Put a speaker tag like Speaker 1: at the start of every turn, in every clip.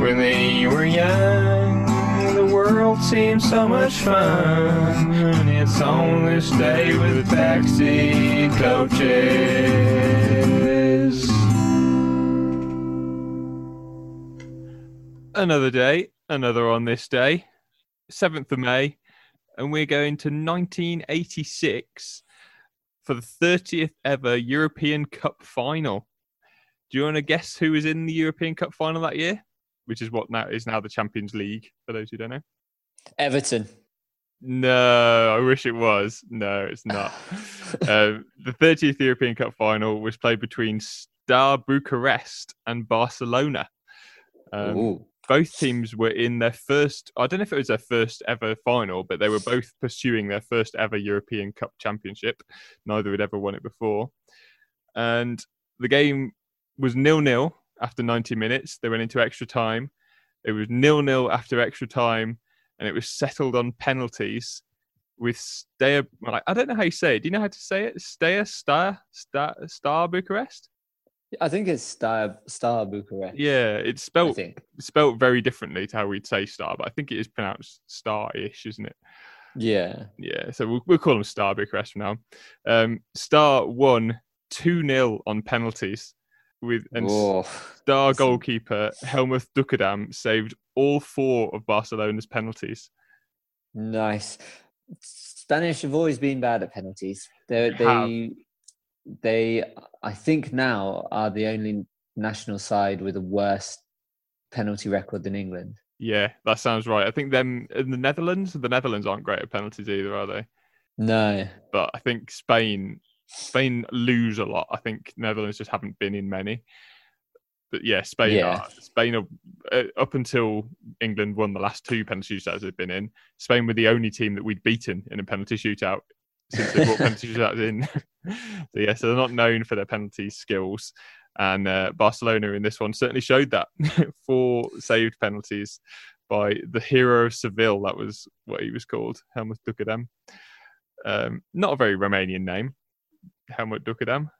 Speaker 1: When they were young, the world seemed so much fun. It's on this day with backseat coaches.
Speaker 2: Another day, another on this day, 7th of May, and we're going to 1986 for the 30th ever European Cup final. Do you want to guess who was in the European Cup final that year? Which is what now is now the Champions League, for those who don't know.
Speaker 3: Everton.
Speaker 2: No, I wish it was. No, it's not. um, the 30th European Cup final was played between Star Bucharest and Barcelona. Um, both teams were in their first i don't know if it was their first ever final but they were both pursuing their first ever european cup championship neither had ever won it before and the game was nil-nil after 90 minutes they went into extra time it was nil-nil after extra time and it was settled on penalties with Steaua. I don't know how you say it. Do you know how to say it? Steaua Star Star Star Bucharest.
Speaker 3: I think it's Star Star Bucharest.
Speaker 2: Yeah, it's spelt
Speaker 3: think.
Speaker 2: spelt very differently to how we'd say star, but I think it is pronounced star-ish, isn't it?
Speaker 3: Yeah.
Speaker 2: Yeah, so we'll, we'll call them Star Bucharest from now. Um, Star won 2 0 on penalties, with and
Speaker 3: Whoa.
Speaker 2: Star goalkeeper Helmuth Duckadam saved all four of Barcelona's penalties.
Speaker 3: Nice. Spanish have always been bad at penalties. They,
Speaker 2: They have.
Speaker 3: they, they, I think now are the only national side with a worse penalty record than England.
Speaker 2: Yeah, that sounds right. I think them in the Netherlands, the Netherlands aren't great at penalties either, are they?
Speaker 3: No.
Speaker 2: But I think Spain, Spain lose a lot. I think Netherlands just haven't been in many. But yeah, Spain,
Speaker 3: Yeah.
Speaker 2: are, Spain are, uh, up until England won the last two penalty shootouts they've been in. Spain were the only team that we'd beaten in a penalty shootout since they brought penalty shootouts in. so yeah, so they're not known for their penalty skills. And uh, Barcelona in this one certainly showed that. Four saved penalties by the hero of Seville. That was what he was called, Helmuth Duckadam. Um, not a very Romanian name, Helmuth Duckadam.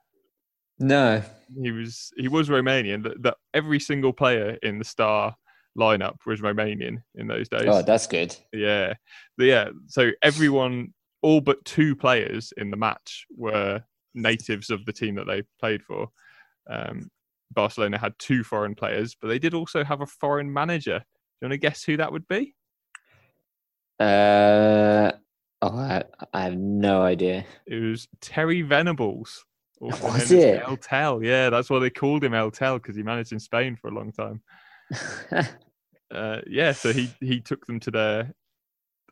Speaker 3: No.
Speaker 2: He was he was Romanian. That, that every single player in the star lineup was Romanian in those days.
Speaker 3: Oh, that's good.
Speaker 2: Yeah, But yeah. So everyone, all but two players in the match were natives of the team that they played for. Um, Barcelona had two foreign players, but they did also have a foreign manager. Do you want to guess who that would be?
Speaker 3: Uh, oh, I, I have no idea.
Speaker 2: It was Terry Venables.
Speaker 3: Was it?
Speaker 2: El Tel. Yeah, that's why they called him El Tel because he managed in Spain for a long time. Uh, yeah, so he he took them to their.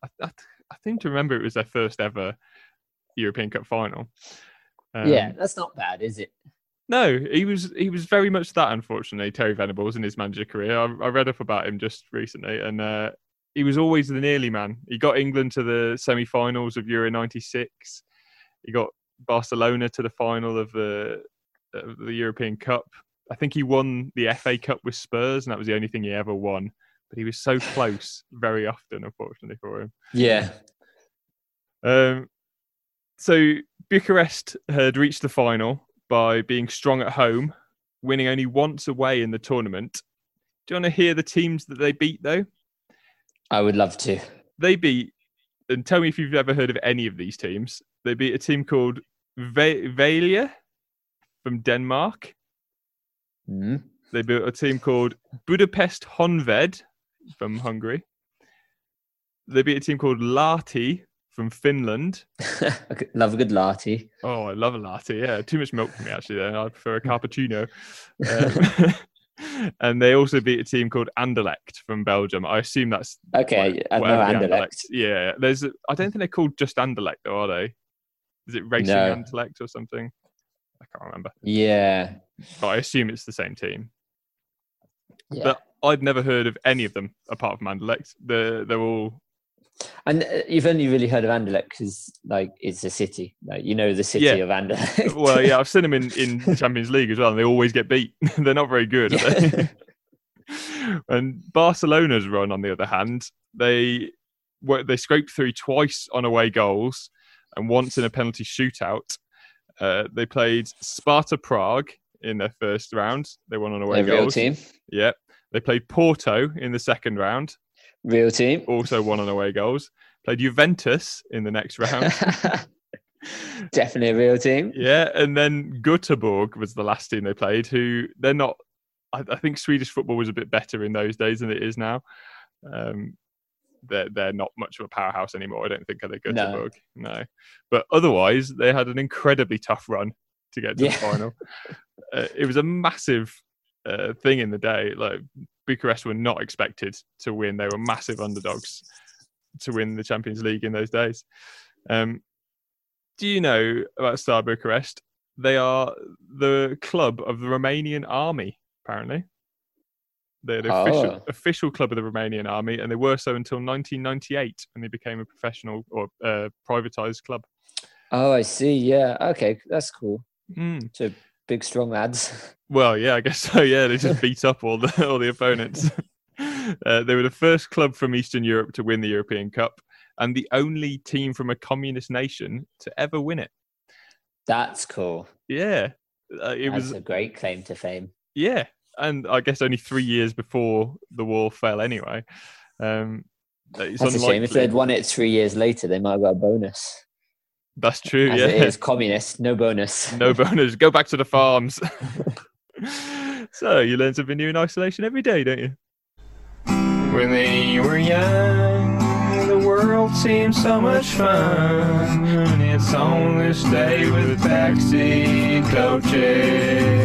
Speaker 2: I, I, I seem to remember it was their first ever European Cup final. Um,
Speaker 3: yeah, that's not bad, is it?
Speaker 2: No, he was he was very much that. Unfortunately, Terry Venables in his manager career. I, I read up about him just recently, and uh, he was always the nearly man. He got England to the semi-finals of Euro '96. He got Barcelona to the final of the of the European Cup. I think he won the FA Cup with Spurs, and that was the only thing he ever won. But he was so close very often, unfortunately for him.
Speaker 3: Yeah.
Speaker 2: Um, so Bucharest had reached the final by being strong at home, winning only once away in the tournament. Do you want to hear the teams that they beat, though?
Speaker 3: I would love to.
Speaker 2: They beat, and tell me if you've ever heard of any of these teams. They beat a team called Ve- Vejle from Denmark.
Speaker 3: Mm.
Speaker 2: They beat a team called Budapest Honved from Hungary. They beat a team called Lahti from Finland.
Speaker 3: Love a good latte.
Speaker 2: Oh, I love a latte. Yeah, too much milk for me actually. Then I prefer a cappuccino. Um, and they also beat a team called Anderlecht from Belgium. I assume that's
Speaker 3: Okay, I know
Speaker 2: whatever
Speaker 3: Anderlecht.
Speaker 2: Yeah, there's. I don't think they're called just Anderlecht, though, are they? Is it Racing
Speaker 3: No.
Speaker 2: Anderlecht or something? I can't remember,
Speaker 3: Yeah.
Speaker 2: but I assume it's the same team.
Speaker 3: Yeah.
Speaker 2: But I'd never heard of any of them apart from Anderlecht. They're they're all
Speaker 3: And uh, you've only really heard of Anderlecht because, like, it's a city. Like, you know the city
Speaker 2: Yeah.
Speaker 3: of Anderlecht.
Speaker 2: well, yeah. I've seen them in in the Champions League as well, and they always get beat. they're not very good. Are they? and Barcelona's run, on the other hand, they were they scraped through twice on away goals and once in a penalty shootout. Uh, they played Sparta Prague in their first round. They won on away
Speaker 3: real
Speaker 2: goals.
Speaker 3: team.
Speaker 2: Yep. They played Porto in the second round,
Speaker 3: Real team.
Speaker 2: also won on away goals. Played Juventus in the next round.
Speaker 3: Definitely a real team.
Speaker 2: yeah, and then Göteborg was the last team they played. Who they're not. I, I think Swedish football was a bit better in those days than it is now. Um, they're they're not much of a powerhouse anymore. I don't think are they
Speaker 3: No.
Speaker 2: Göteborg? No. But otherwise, they had an incredibly tough run to get to
Speaker 3: Yeah.
Speaker 2: the final. uh, it was a massive uh, thing in the day. Like Bucharest were not expected to win. They were massive underdogs to win the Champions League in those days. Um, do you know about Star Bucharest? They are the club of the Romanian army, apparently. They're the official,
Speaker 3: Oh.
Speaker 2: official club of the Romanian army, and they were so until 1998 when they became a professional or uh, privatized club.
Speaker 3: Oh, I see. Yeah. Okay, that's cool.
Speaker 2: Mm.
Speaker 3: So big, strong lads.
Speaker 2: Well, yeah, I guess so. Yeah, they just beat up all the all the opponents. Uh, they were the first club from Eastern Europe to win the European Cup, and the only team from a communist nation to ever win it.
Speaker 3: That's cool.
Speaker 2: Yeah, uh, it
Speaker 3: That's
Speaker 2: was.
Speaker 3: a great claim to fame.
Speaker 2: Yeah, and I guess only three years before the wall fell. Anyway, um, it's
Speaker 3: That's a shame. If they'd won it three years later, they might have got a bonus.
Speaker 2: That's true.
Speaker 3: As
Speaker 2: yeah,
Speaker 3: it is communist, no bonus.
Speaker 2: no bonus. Go back to the farms. so you learn something new in isolation every day, don't you?
Speaker 1: When they were young, the world seemed so much fun. And it's on this day with backseat coaches.